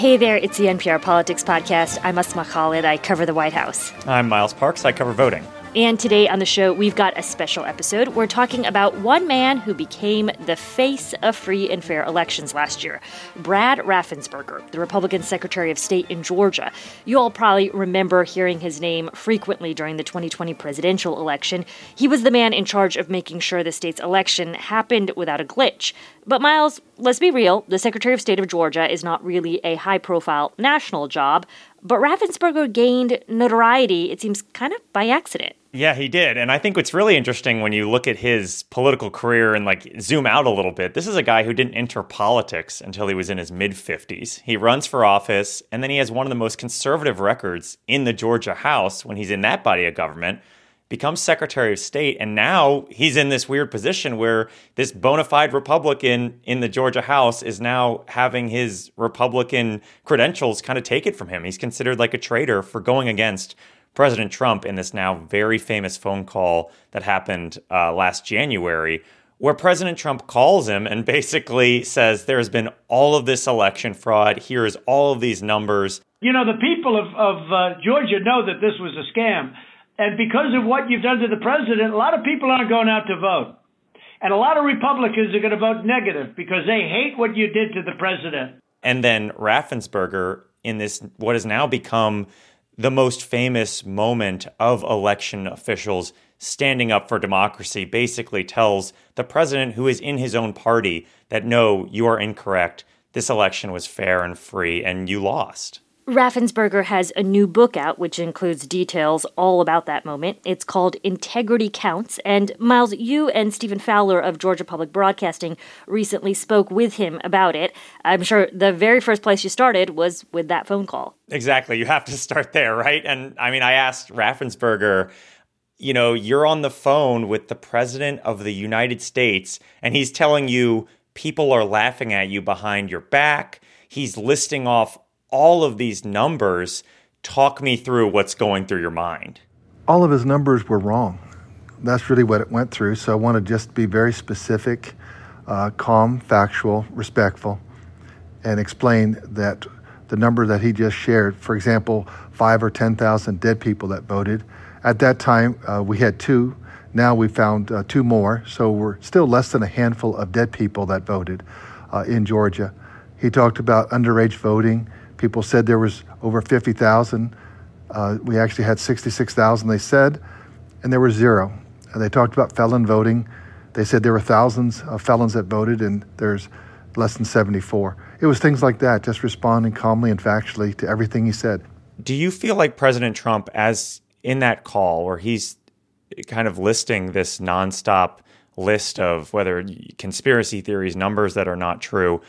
Hey there, it's the NPR Politics Podcast. I'm Asma Khalid. I cover the White House. I'm Miles Parks. I cover voting. And today on the show, we've got a special episode. We're talking about one man who became the face of free and fair elections last year Brad Raffensperger, the Republican Secretary of State in Georgia. You all probably remember hearing his name frequently during the 2020 presidential election. He was the man in charge of making sure the state's election happened without a glitch. But, Miles, let's be real the Secretary of State of Georgia is not really a high profile national job. But Raffensperger gained notoriety, it seems, kind of by accident. Yeah, he did. And I think what's really interesting when you look at his political career and like zoom out a little bit, this is a guy who didn't enter politics until he was in his mid 50s. He runs for office, and then he has one of the most conservative records in the Georgia House when he's in that body of government becomes Secretary of State, and now he's in this weird position where this bona fide Republican in the Georgia House is now having his Republican credentials kind of taken from him. He's considered like a traitor for going against President Trump in this now very famous phone call that happened uh, last January, where President Trump calls him and basically says, There's been all of this election fraud. Here's all of these numbers. You know, the people of, of uh, Georgia know that this was a scam. And because of what you've done to the president, a lot of people aren't going out to vote. And a lot of Republicans are going to vote negative because they hate what you did to the president. And then Raffensperger, in this, what has now become the most famous moment of election officials standing up for democracy, basically tells the president, who is in his own party, that no, you are incorrect. This election was fair and free, and you lost. Raffensperger has a new book out, which includes details all about that moment. It's called Integrity Counts. And Miles, you and Stephen Fowler of Georgia Public Broadcasting recently spoke with him about it. I'm sure the very first place you started was with that phone call. Exactly. You have to start there, right? And I mean, I asked Raffensperger, you know, you're on the phone with the president of the United States, and he's telling you people are laughing at you behind your back. He's listing off all of these numbers, talk me through what's going through your mind. All of his numbers were wrong. That's really what it went through. So I want to just be very specific, uh, calm, factual, respectful, and explain that the number that he just shared, for example, five or 10,000 dead people that voted. At that time, uh, we had two. Now we found uh, two more. So we're still less than a handful of dead people that voted uh, in Georgia. He talked about underage voting. People said there was over 50,000. Uh, we actually had 66,000, they said, and there were zero. And they talked about felon voting. They said there were thousands of felons that voted, and there's less than 74. It was things like that, just responding calmly and factually to everything he said. Do you feel like President Trump, as in that call where he's kind of listing this nonstop list of whether conspiracy theories, numbers that are not true,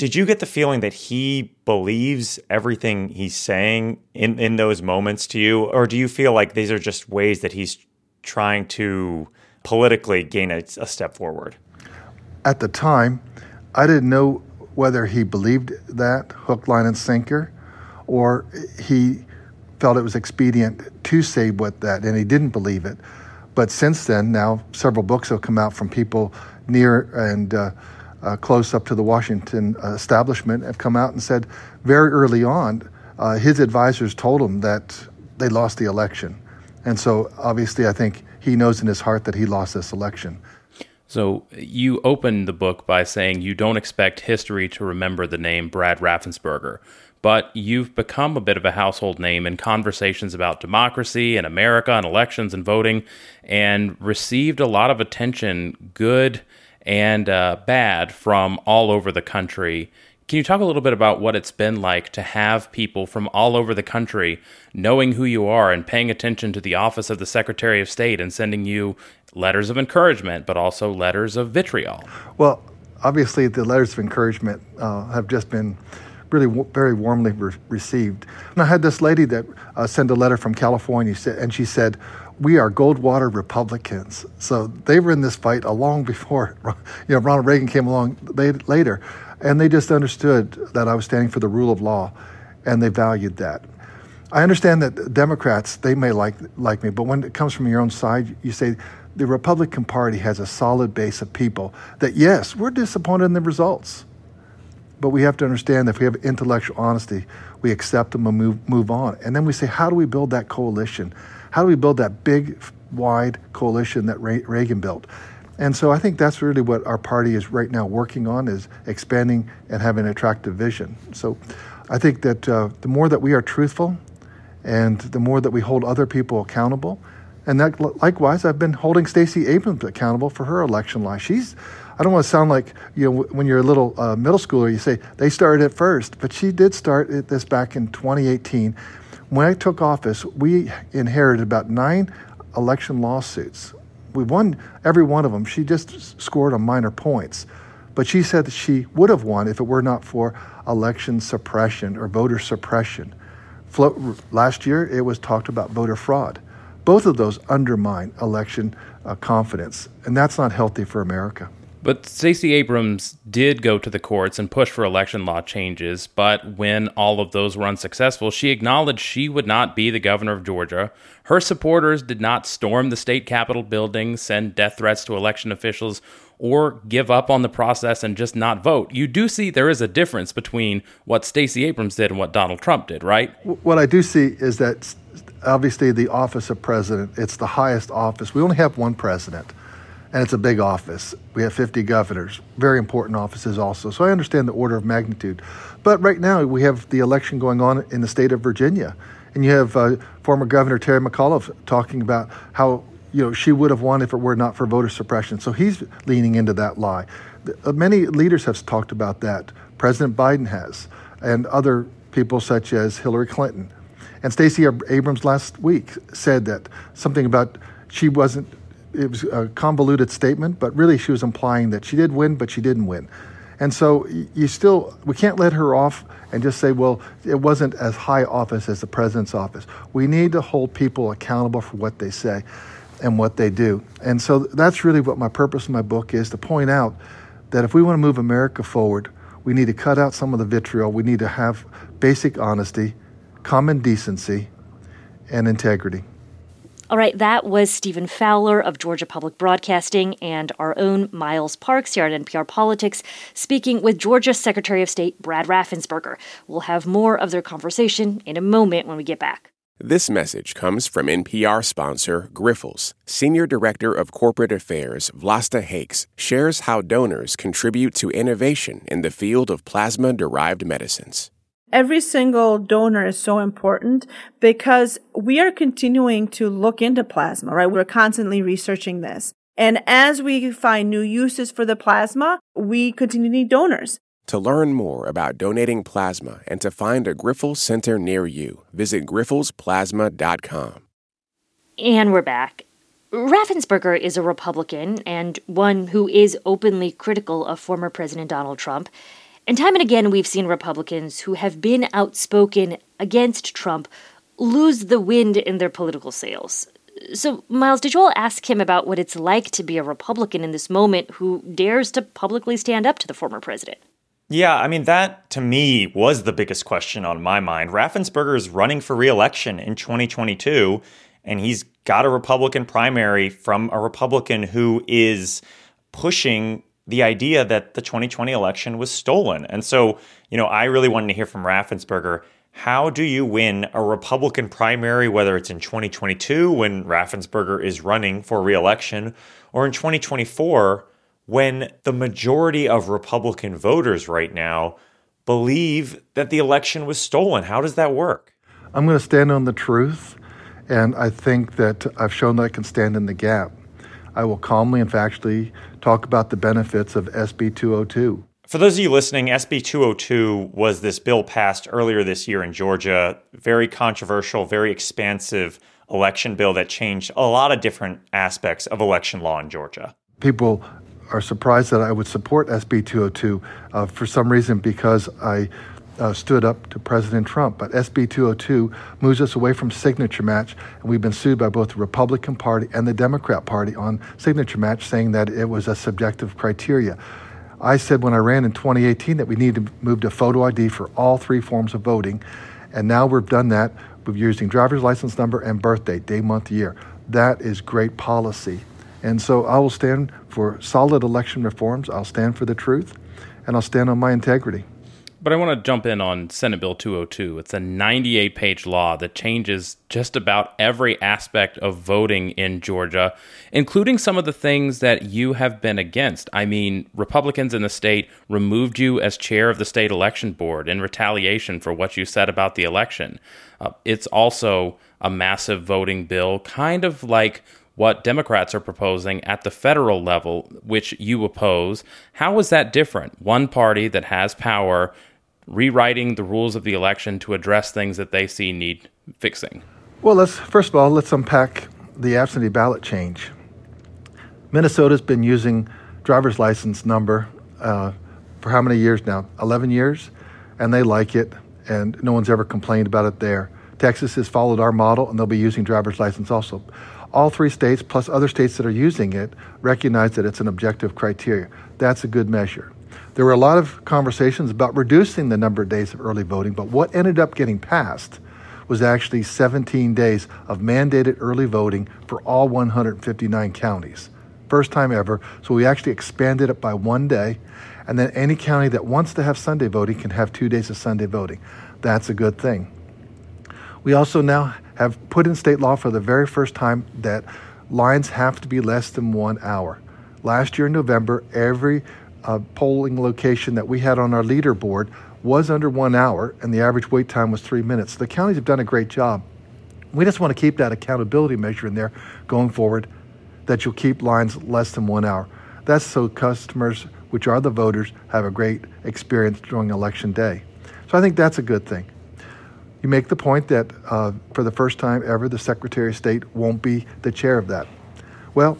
did you get the feeling that he believes everything he's saying in, in those moments to you? Or do you feel like these are just ways that he's trying to politically gain a, a step forward? At the time, I didn't know whether he believed that hook, line, and sinker, or he felt it was expedient to say what that, and he didn't believe it. But since then, now several books have come out from people near and uh, uh, close up to the Washington uh, establishment have come out and said very early on, uh, his advisors told him that they lost the election. And so obviously, I think he knows in his heart that he lost this election. So you open the book by saying you don't expect history to remember the name Brad Raffensperger, but you've become a bit of a household name in conversations about democracy and America and elections and voting, and received a lot of attention, good and uh, bad from all over the country. Can you talk a little bit about what it's been like to have people from all over the country knowing who you are and paying attention to the office of the Secretary of State and sending you letters of encouragement, but also letters of vitriol? Well, obviously, the letters of encouragement uh, have just been really w- very warmly re- received. And I had this lady that uh, sent a letter from California, and she said, we are Goldwater Republicans. So they were in this fight a long before, you know, Ronald Reagan came along later. And they just understood that I was standing for the rule of law, and they valued that. I understand that Democrats, they may like, like me, but when it comes from your own side, you say the Republican Party has a solid base of people that, yes, we're disappointed in the results. But we have to understand that if we have intellectual honesty, we accept them and move, move on. And then we say, how do we build that coalition? How do we build that big, wide coalition that Reagan built? And so I think that's really what our party is right now working on is expanding and having an attractive vision. So I think that uh, the more that we are truthful and the more that we hold other people accountable, and that likewise, I've been holding Stacey Abrams accountable for her election lie. She's, I don't want to sound like you know when you're a little uh, middle schooler, you say they started it first, but she did start this back in 2018. When I took office, we inherited about nine election lawsuits we won every one of them. She just scored on minor points. But she said that she would have won if it were not for election suppression or voter suppression. last year, it was talked about voter fraud. Both of those undermine election uh, confidence, and that's not healthy for America. But Stacey Abrams did go to the courts and push for election law changes, but when all of those were unsuccessful, she acknowledged she would not be the governor of Georgia. Her supporters did not storm the state capitol building, send death threats to election officials, or give up on the process and just not vote. You do see there is a difference between what Stacey Abrams did and what Donald Trump did, right? What I do see is that obviously the office of president, it's the highest office. We only have one president and it's a big office. We have 50 governors, very important offices also. So I understand the order of magnitude. But right now, we have the election going on in the state of Virginia. And you have uh, former Governor Terry McAuliffe talking about how you know she would have won if it were not for voter suppression. So he's leaning into that lie. Uh, many leaders have talked about that. President Biden has, and other people such as Hillary Clinton. And Stacey Abrams last week said that something about she wasn't it was a convoluted statement, but really she was implying that she did win, but she didn't win. And so you still, we can't let her off and just say, well, it wasn't as high office as the president's office. We need to hold people accountable for what they say and what they do. And so that's really what my purpose in my book is to point out that if we want to move America forward, we need to cut out some of the vitriol. We need to have basic honesty, common decency, and integrity. All right, that was Stephen Fowler of Georgia Public Broadcasting and our own Miles Parks here at NPR Politics speaking with Georgia Secretary of State Brad Raffensperger. We'll have more of their conversation in a moment when we get back. This message comes from NPR sponsor Grifols. Senior Director of Corporate Affairs Vlasta Hakes shares how donors contribute to innovation in the field of plasma derived medicines every single donor is so important because we are continuing to look into plasma, right? We're constantly researching this. And as we find new uses for the plasma, we continue to need donors. To learn more about donating plasma and to find a Grifols Center near you, visit grifolsplasma.com. And we're back. Raffensperger is a Republican and one who is openly critical of former President Donald Trump. And time and again, we've seen Republicans who have been outspoken against Trump lose the wind in their political sails. So, Miles, did you all ask him about what it's like to be a Republican in this moment who dares to publicly stand up to the former president? Yeah, I mean, that to me was the biggest question on my mind. Raffensperger is running for reelection in 2022, and he's got a Republican primary from a Republican who is pushing the idea that the 2020 election was stolen. And so, you know, I really wanted to hear from Raffensperger. How do you win a Republican primary, whether it's in 2022 when Raffensperger is running for reelection, or in 2024 when the majority of Republican voters right now believe that the election was stolen? How does that work? I'm going to stand on the truth, and I think that I've shown that I can stand in the gap. I will calmly and factually talk about the benefits of SB 202. For those of you listening, SB 202 was this bill passed earlier this year in Georgia. Very controversial, very expansive election bill that changed a lot of different aspects of election law in Georgia. People are surprised that I would support SB 202 uh, for some reason because I uh, stood up to President Trump. But SB 202 moves us away from signature match, and we've been sued by both the Republican Party and the Democrat Party on signature match, saying that it was a subjective criteria. I said when I ran in 2018 that we need to move to photo ID for all three forms of voting, and now we've done that. We're using driver's license number and birthday, day, month, year. That is great policy. And so I will stand for solid election reforms. I'll stand for the truth, and I'll stand on my integrity. But I want to jump in on Senate Bill 202. It's a 98 page law that changes just about every aspect of voting in Georgia, including some of the things that you have been against. I mean, Republicans in the state removed you as chair of the state election board in retaliation for what you said about the election. Uh, it's also a massive voting bill, kind of like what Democrats are proposing at the federal level, which you oppose. How is that different? One party that has power rewriting the rules of the election to address things that they see need fixing? Well, let's first of all let's unpack the absentee ballot change. Minnesota's been using driver's license number uh, for how many years now? 11 years, and they like it, and no one's ever complained about it there. Texas has followed our model, and they'll be using driver's license also. All three states, plus other states that are using it, recognize that it's an objective criteria. That's a good measure. There were a lot of conversations about reducing the number of days of early voting, but what ended up getting passed was actually 17 days of mandated early voting for all 159 counties. First time ever. So we actually expanded it by one day. And then any county that wants to have Sunday voting can have two days of Sunday voting. That's a good thing. We also now have put in state law for the very first time that lines have to be less than one hour. Last year in November, every uh, polling location that we had on our leaderboard was under one hour, and the average wait time was three minutes. The counties have done a great job. We just want to keep that accountability measure in there going forward that you'll keep lines less than one hour. That's so customers, which are the voters, have a great experience during election day. So I think that's a good thing. You make the point that uh, for the first time ever, the Secretary of State won't be the chair of that. Well,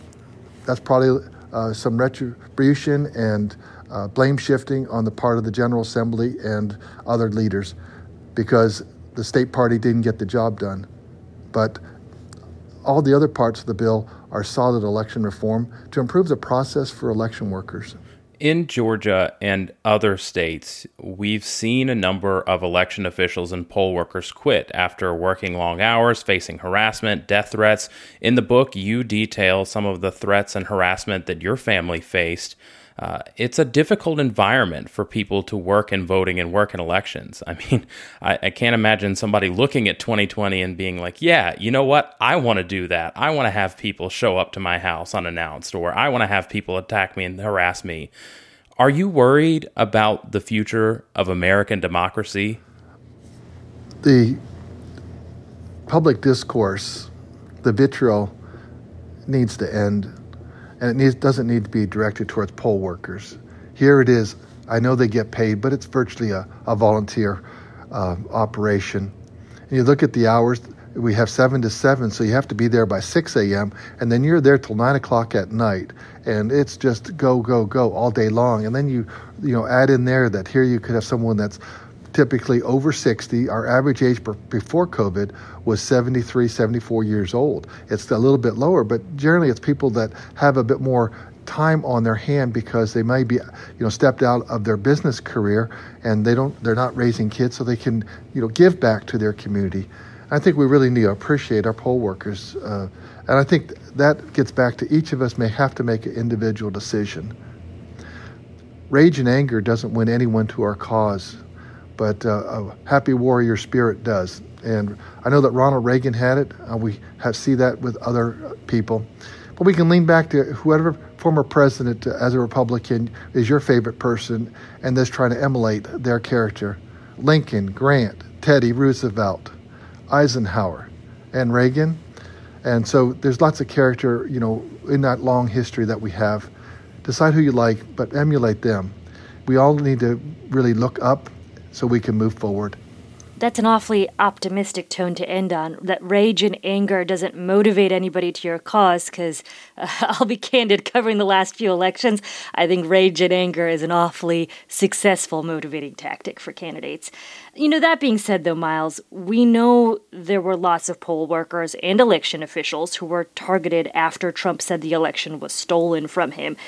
that's probably uh, some retribution and uh, blame shifting on the part of the General Assembly and other leaders because the state party didn't get the job done. But all the other parts of the bill are solid election reform to improve the process for election workers. In Georgia and other states, we've seen a number of election officials and poll workers quit after working long hours, facing harassment, death threats. In the book, you detail some of the threats and harassment that your family faced. Uh, it's a difficult environment for people to work in voting and work in elections. I mean, I, I, can't imagine somebody looking at 2020 and being like, yeah, you know what? I want to do that. I want to have people show up to my house unannounced, or I want to have people attack me and harass me. Are you worried about the future of American democracy? The public discourse, the vitriol needs to end and it needs, doesn't need to be directed towards poll workers. Here it is. I know they get paid, but it's virtually a, a volunteer uh, operation. And you look at the hours, we have 7 to 7, so you have to be there by 6 a.m., and then you're there till 9 o'clock at night. And it's just go, go, go all day long. And then you, you know, add in there that here you could have someone that's typically over 60. Our average age before COVID was 73, 74 years old. It's a little bit lower, but generally it's people that have a bit more time on their hand because they may be you know stepped out of their business career and they don't they're not raising kids so they can you know give back to their community i think we really need to appreciate our poll workers uh, and i think that gets back to each of us may have to make an individual decision rage and anger doesn't win anyone to our cause but uh, a happy warrior spirit does. And I know that Ronald Reagan had it. Uh, we have, see that with other people. But we can lean back to whoever former president uh, as a Republican is your favorite person and just trying to emulate their character. Lincoln, Grant, Teddy Roosevelt, Eisenhower, and Reagan. And so there's lots of character, you know, in that long history that we have. Decide who you like, but emulate them. We all need to really look up so we can move forward. That's an awfully optimistic tone to end on. That rage and anger doesn't motivate anybody to your cause, because uh, I'll be candid, covering the last few elections, I think rage and anger is an awfully successful motivating tactic for candidates. You know, that being said, though, Miles, we know there were lots of poll workers and election officials who were targeted after Trump said the election was stolen from him.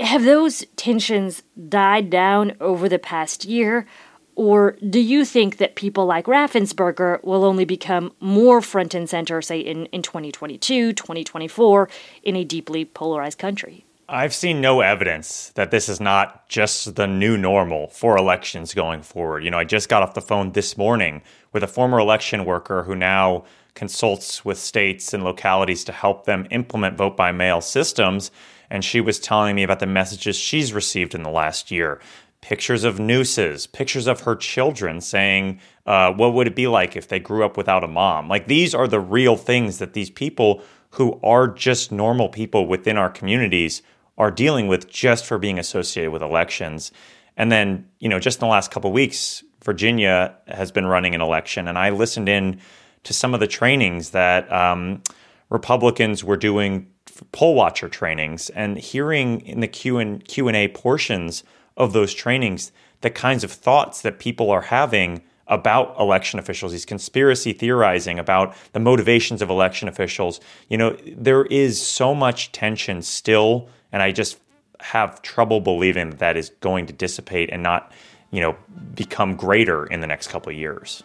Have those tensions died down over the past year? Or do you think that people like Raffensperger will only become more front and center, say, in, in 2022, 2024, in a deeply polarized country? I've seen no evidence that this is not just the new normal for elections going forward. You know, I just got off the phone this morning with a former election worker who now consults with states and localities to help them implement vote by mail systems. And she was telling me about the messages she's received in the last year pictures of nooses, pictures of her children saying, uh, What would it be like if they grew up without a mom? Like, these are the real things that these people who are just normal people within our communities are dealing with just for being associated with elections. And then, you know, just in the last couple weeks, Virginia has been running an election, and I listened in to some of the trainings that um, Republicans were doing poll watcher trainings, and hearing in the Q and Q and A portions of those trainings the kinds of thoughts that people are having about election officials, these conspiracy theorizing about the motivations of election officials. You know, there is so much tension still and I just have trouble believing that, that is going to dissipate and not, you know, become greater in the next couple of years.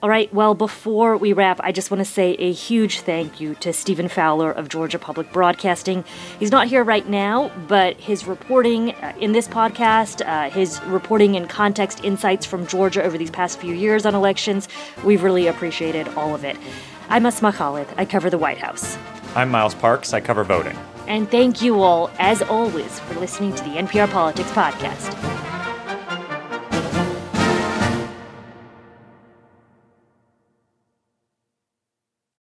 All right, well, before we wrap, I just want to say a huge thank you to Stephen Fowler of Georgia Public Broadcasting. He's not here right now, but his reporting uh, in this podcast, uh, his reporting and context insights from Georgia over these past few years on elections, we've really appreciated all of it. I'm Asma Khalid. I cover the White House. I'm Miles Parks. I cover voting. And thank you all, as always, for listening to the NPR Politics Podcast.